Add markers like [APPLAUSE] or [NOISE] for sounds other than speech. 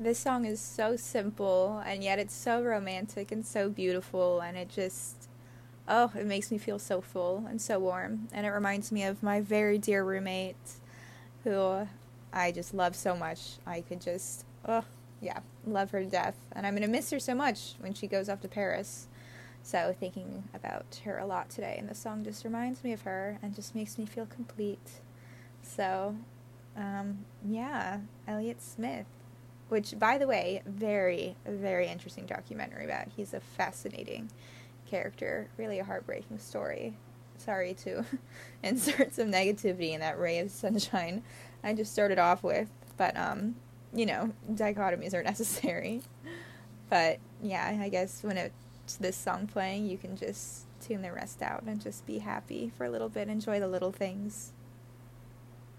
this song is so simple and yet it's so romantic and so beautiful and it just oh, it makes me feel so full and so warm. And it reminds me of my very dear roommate who I just love so much. I could just, oh, yeah, love her to death. And I'm going to miss her so much when she goes off to Paris. So, thinking about her a lot today, and the song just reminds me of her and just makes me feel complete. So, um, yeah, Elliott Smith, which, by the way, very, very interesting documentary about. He's a fascinating character. Really a heartbreaking story. Sorry to [LAUGHS] insert some negativity in that ray of sunshine I just started off with, but um, you know, dichotomies are [LAUGHS] necessary. But yeah, I guess when it's this song playing, you can just tune the rest out and just be happy for a little bit, enjoy the little things.